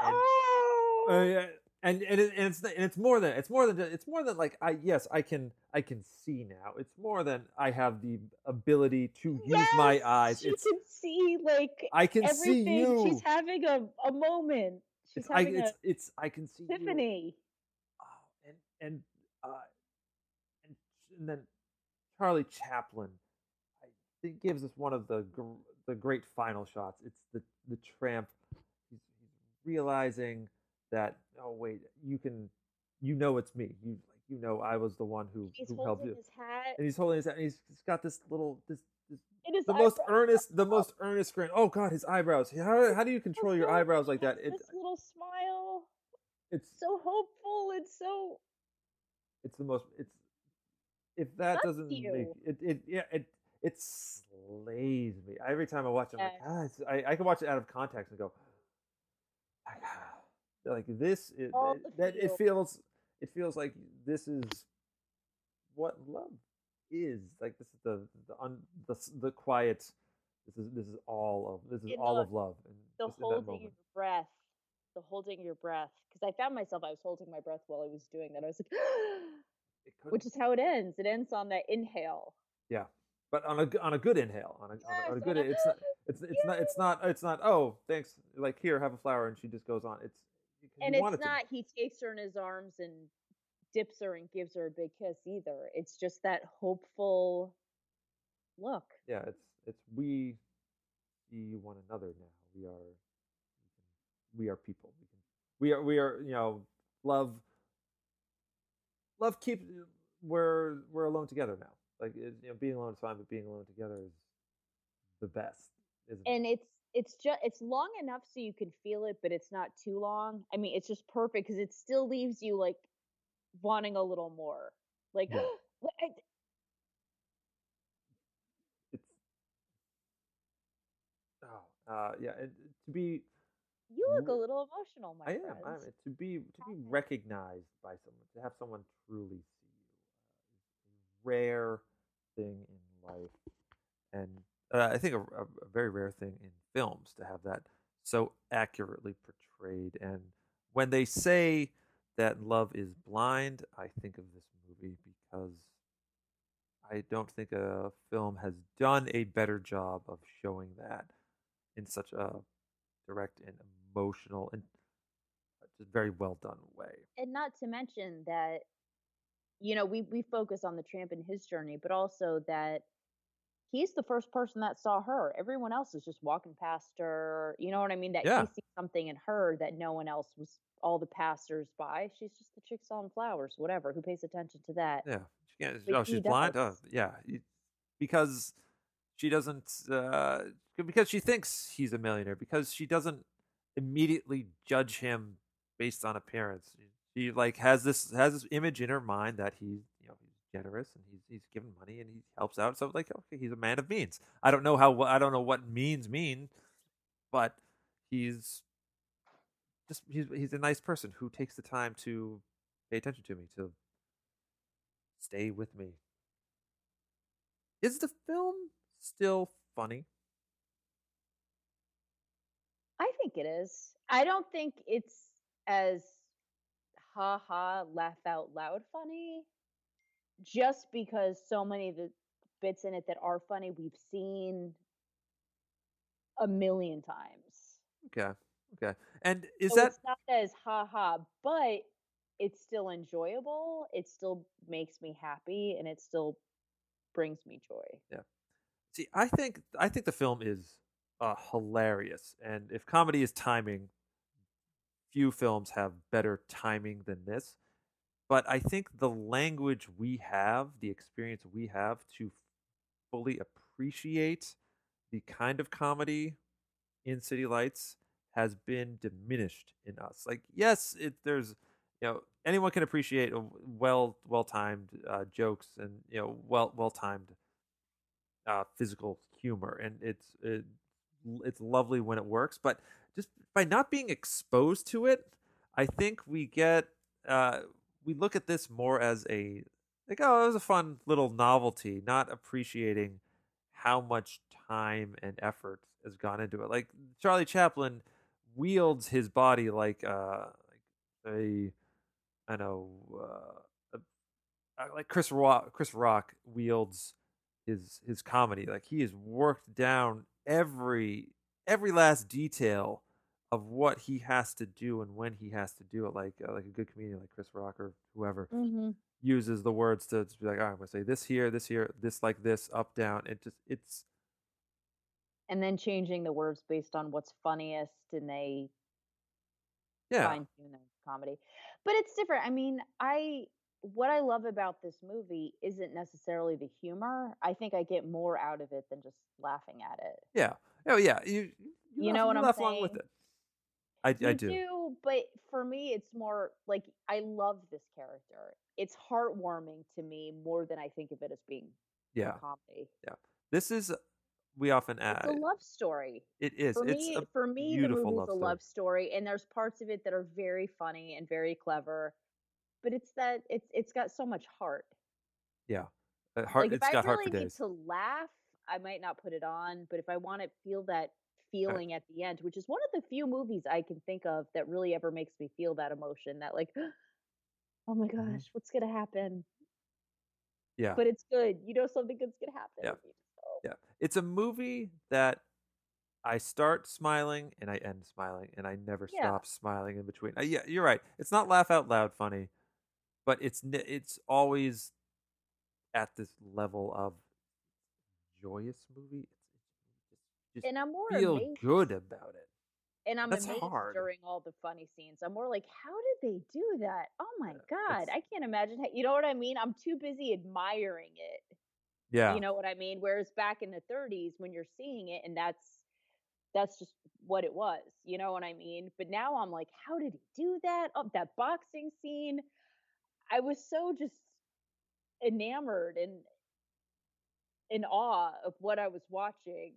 And, Oh! uh, yeah, and and, it, and it's and it's more than it's more than it's more than like I yes I can I can see now. It's more than I have the ability to use my eyes. She It's can see like I can see you. She's having a, a moment. She's I it's it's I can see you. epiphany. Oh, and and uh, and and then Charlie Chaplin, I think gives us one of the gr- the great final shots. It's the the tramp. He's, he's realizing that oh wait, you can, you know it's me. You like you know I was the one who He's who helped you. his hat. And he's holding his hat. and he's, he's got this little this. This It is the most earnest, the most earnest grin. Oh God, his eyebrows. How, how do you control your so- eyebrows like that? This It's little smile. it's So hopeful It's so it's the most it's if that doesn't make it it yeah it it slays me every time I watch it. I'm like, ah, it's, I I can watch it out of context and go like this it, it- that it feels it feels like this is what love is like this is the the un, the, the quiet this is this is all of this is all of love and the just in that holding your breath. The holding your breath. Because I found myself, I was holding my breath while I was doing that. I was like, [GASPS] which is how it ends. It ends on that inhale. Yeah, but on a on a good inhale, on a, on a, on a good. on a- It's not. It's it's not. It's not. It's not. Oh, thanks. Like here, have a flower, and she just goes on. It's And it's it not he takes her in his arms and dips her and gives her a big kiss either. It's just that hopeful look. Yeah, it's it's we see one another now. We are we, can, we are people. We can we are we are you know love love keep we're we're alone together now. Like it, you know, being alone is fine, but being alone together is the best. Isn't it? And it's it's just it's long enough so you can feel it, but it's not too long. I mean, it's just perfect because it still leaves you like wanting a little more. Like Yeah. [GASPS] It's oh uh yeah, and to be you look a little emotional, my I am. I am. To be to be recognized by someone, to have someone truly see you, uh, is a rare thing in life, and uh, I think a, a, a very rare thing in films to have that so accurately portrayed. And when they say that love is blind, I think of this movie because I don't think a film has done a better job of showing that in such a direct and emotional and uh, just very well done way. And not to mention that, you know, we we focus on the tramp and his journey, but also that he's the first person that saw her. Everyone else is just walking past her. You know what I mean? That Yeah. he sees something in her that no one else was. All the passers by, she's just the chick selling flowers, whatever. Who pays attention to that? Yeah. She can't, But oh, she's blind. Oh, yeah. Because she doesn't. Uh, because she thinks he's a millionaire. Because she doesn't immediately judge him based on appearance. She like has this has this image in her mind that he's you know he's generous and he's he's giving money and he helps out. So like okay, he's a man of means. I don't know how I don't know what means mean, but he's just he's he's a nice person who takes the time to pay attention to me to stay with me. Is the film still funny? I think it is. I don't think it's as ha ha laugh out loud funny just because so many of the bits in it that are funny we've seen a million times. Okay. Okay. And is so that it's not as ha ha, but it's still enjoyable. It still makes me happy and it still brings me joy. Yeah. See, I think I think the film is uh, hilarious, and if comedy is timing, few films have better timing than this. But I think the language we have, the experience we have to fully appreciate the kind of comedy in City Lights has been diminished in us. Like, yes, it there's you know anyone can appreciate well well timed uh, jokes and you know well well timed uh, physical humor, and it's it, it's lovely when it works. But just by not being exposed to it, I think we get uh, we look at this more as a like oh, it was a fun little novelty, not appreciating how much time and effort has gone into it. Like Charlie Chaplin wields his body like uh like a I know uh, a, like Chris Rock Chris Rock wields his his comedy. Like he has worked down every every last detail of what he has to do and when he has to do it. Like uh, like a good comedian like Chris Rock or whoever Mm-hmm. uses the words to, to be like, "All right, I'm gonna say this here, this here, this like this, up down. It just it's And then changing the words based on what's funniest and they yeah fine tune their comedy. But it's different. I mean, I what I love about this movie isn't necessarily the humor. I think I get more out of it than just laughing at it. yeah oh yeah you You laugh- know what you I'm laugh along with it. I I You do. but for me it's more like I love this character. It's heartwarming to me more than I think of it as being Yeah, comedy. Yeah. this is we often add. It's a love story. it is For it's me, for me, the movie's love a love story, and there's parts of it that are very funny and very clever. But it's that it's it's got so much heart. yeah Uh, heart like if it's I really need to laugh, I might not put it on. But if I want to feel that feeling at the end, which is one of the few movies I can think of that really ever makes me feel that emotion, that like, [GASPS] oh my gosh, Mhm. what's gonna happen? yeah But it's good. You know something good's gonna happen. Yeah. with you, so- yeah it's a movie that I start smiling and I end smiling and I never Yeah. stop smiling in between. Uh, yeah, you're right. It's not laugh out loud funny, but it's it's always at this level of joyous movie. Just And I'm more feel amazed. good about it. and I'm That's amazed hard. during all the funny scenes. I'm more like, how did they do that? Oh my Yeah, god, I can't imagine. How, you know what I mean? I'm too busy admiring it. Yeah, You know what I mean? Whereas back in the 30s, when you're seeing it, and that's that's just what it was. You know what I mean? But now I'm like, how did he do that? Oh, that boxing scene. I was so just enamored and in awe of what I was watching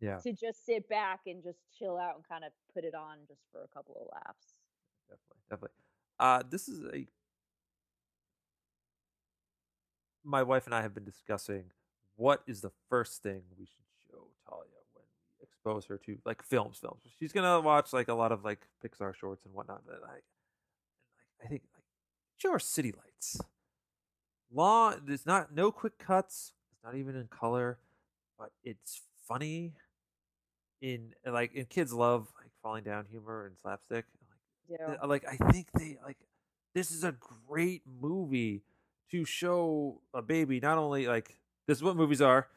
yeah, to just sit back and just chill out and kind of put it on just for a couple of laughs. definitely, definitely. Uh, this is a my wife and I have been discussing what is the first thing we should show Talia when we expose her to like films, films. She's gonna watch like a lot of like Pixar shorts and whatnot. And I, I think like show her City Lights. Long, there's not no quick cuts. It's not even in color, but it's funny. In like, and kids love like falling down humor and slapstick. Like, Yeah. like I think they like this is a great movie to show a baby not only like this is what movies are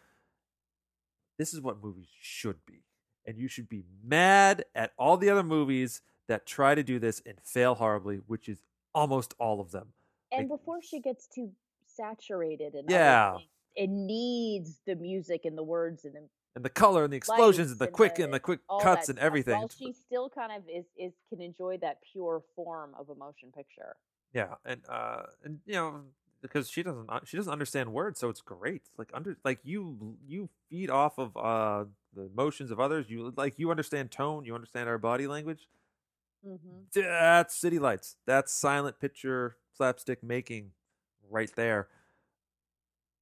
this is what movies should be and you should be mad at all the other movies that try to do this and fail horribly which is almost all of them And like- before she gets too saturated and Yeah. it needs the music and the words and the, and the color and the explosions and the and quick the- and the quick cuts and everything While she still kind of is is can enjoy that pure form of a motion picture. Yeah, and uh, and you know because she doesn't uh, she doesn't understand words, so it's great. Like under like you you feed off of uh the emotions of others. You like you understand tone, you understand our body language. Mm-hmm. That's City Lights. That's silent picture slapstick making right there.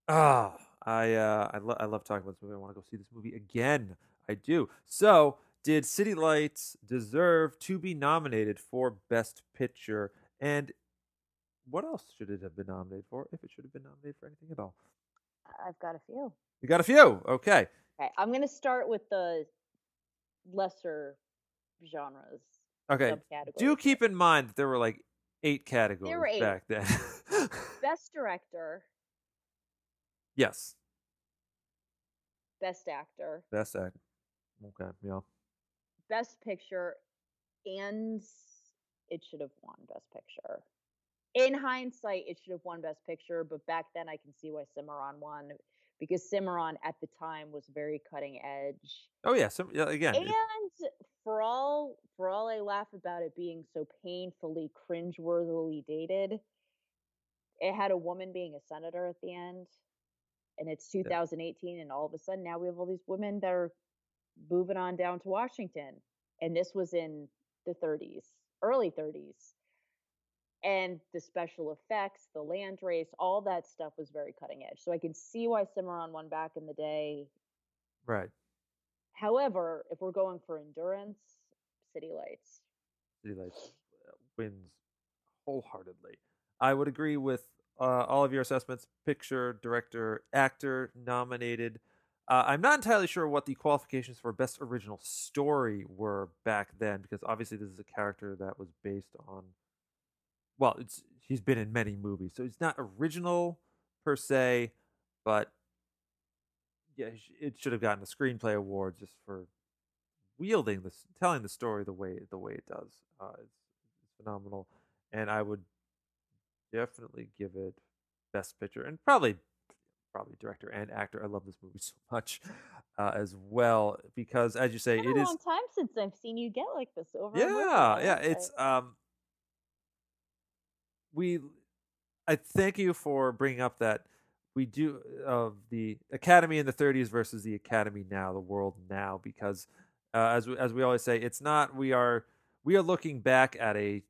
Ah, I uh I, lo- I love talking about this movie. I want to go see this movie again. I do. So, did City Lights deserve to be nominated for Best Picture? And what else should it have been nominated for? If it should have been nominated for anything at all? I've got a few. You got a few. Okay. Okay, I'm gonna start with the lesser genres. Okay. Do keep in mind that there were like eight categories were eight. back then. [LAUGHS] best director, yes. best actor, Best act. Okay. Yeah. best picture, and it should have won best picture. In hindsight, it should have won best picture, but back then I can see why Cimarron won because Cimarron at the time was very cutting edge. Oh yeah. So yeah, again. And for all for all I laugh about it being so painfully cringeworthily dated, it had a woman being a senator at the end. And it's 2018, and all of a sudden now we have all these women that are moving on down to Washington. And this was in the 30s, early 30s. And the special effects, the land race, all that stuff was very cutting edge. So I can see why Cimarron won back in the day. right. However, if we're going for endurance, City Lights. City Lights uh, wins wholeheartedly. I would agree with uh, all of your assessments. Picture, director, actor nominated. Uh, I'm not entirely sure what the qualifications for best original story were back then, because obviously this is a character that was based on. Well, it's he's been in many movies, so it's not original per se, but yeah, it should have gotten a screenplay award just for wielding this, telling the story the way the way it does. Uh, it's, it's phenomenal, and I would definitely give it best picture and probably probably director and actor. I love this movie [LAUGHS] so much uh, as well because, as you say, It's been it a is long time since I've seen you get like this over yeah yeah it's um we i thank you for bringing up that we do of the academy in the 30s versus the academy now the world now because uh, as we, as we always say it's not we are we are looking back at a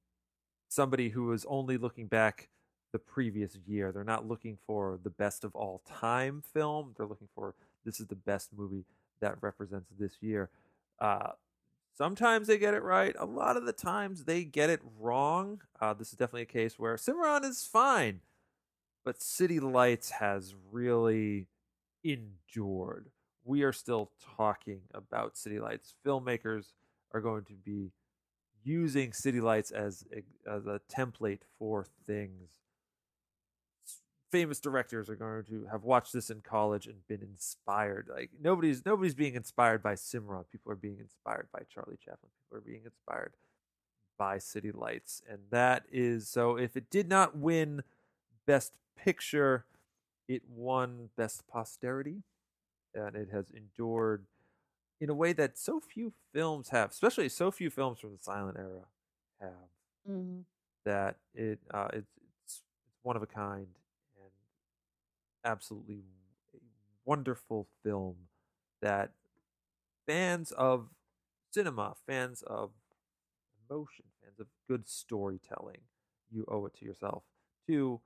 somebody who is only looking back the previous year. They're not looking for the best of all time film. They're looking for this is the best movie that represents this year. Uh, Sometimes they get it right. A lot of the times they get it wrong. Uh, this is definitely a case where Cimarron is fine, but City Lights has really endured. We are still talking about City Lights. Filmmakers are going to be using City Lights as a, as a template for things. Famous directors are going to have watched this in college and been inspired. Like nobody's nobody's being inspired by Cimarron. People are being inspired by Charlie Chaplin. People are being inspired by City Lights, and that is so. If it did not win Best Picture, it won Best Posterity, and it has endured in a way that so few films have, especially so few films from the silent era have. Mhm. That it uh, it's it's it's one of a kind absolutely wonderful film that fans of cinema, fans of emotion, fans of good storytelling, you owe it to yourself to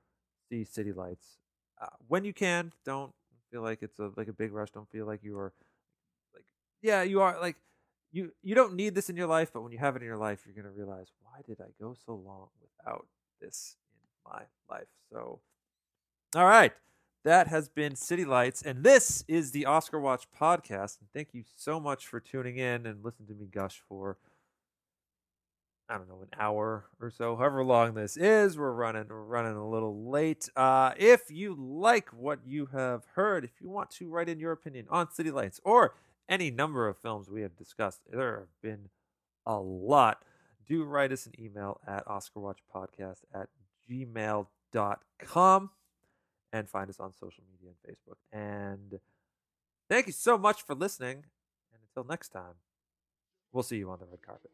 see City Lights. uh, when you can, don't feel like it's a like a big rush. Don't feel like you are like yeah, you are like you you don't need this in your life, but when you have it in your life, you're gonna realize why did I go so long without this in my life? So, all right, that has been City Lights, and this is the Oscar Watch podcast. And thank you so much for tuning in and listening to me gush for I don't know, an hour or so, however long this is. We're running, we're running a little late. Uh, if you like what you have heard, if you want to write in your opinion on City Lights or any number of films we have discussed, there have been a lot. Do write us an email at OscarWatchPodcast at gmail.com and find us on social media and Facebook. And thank you so much for listening. And until next time, we'll see you on the red carpet.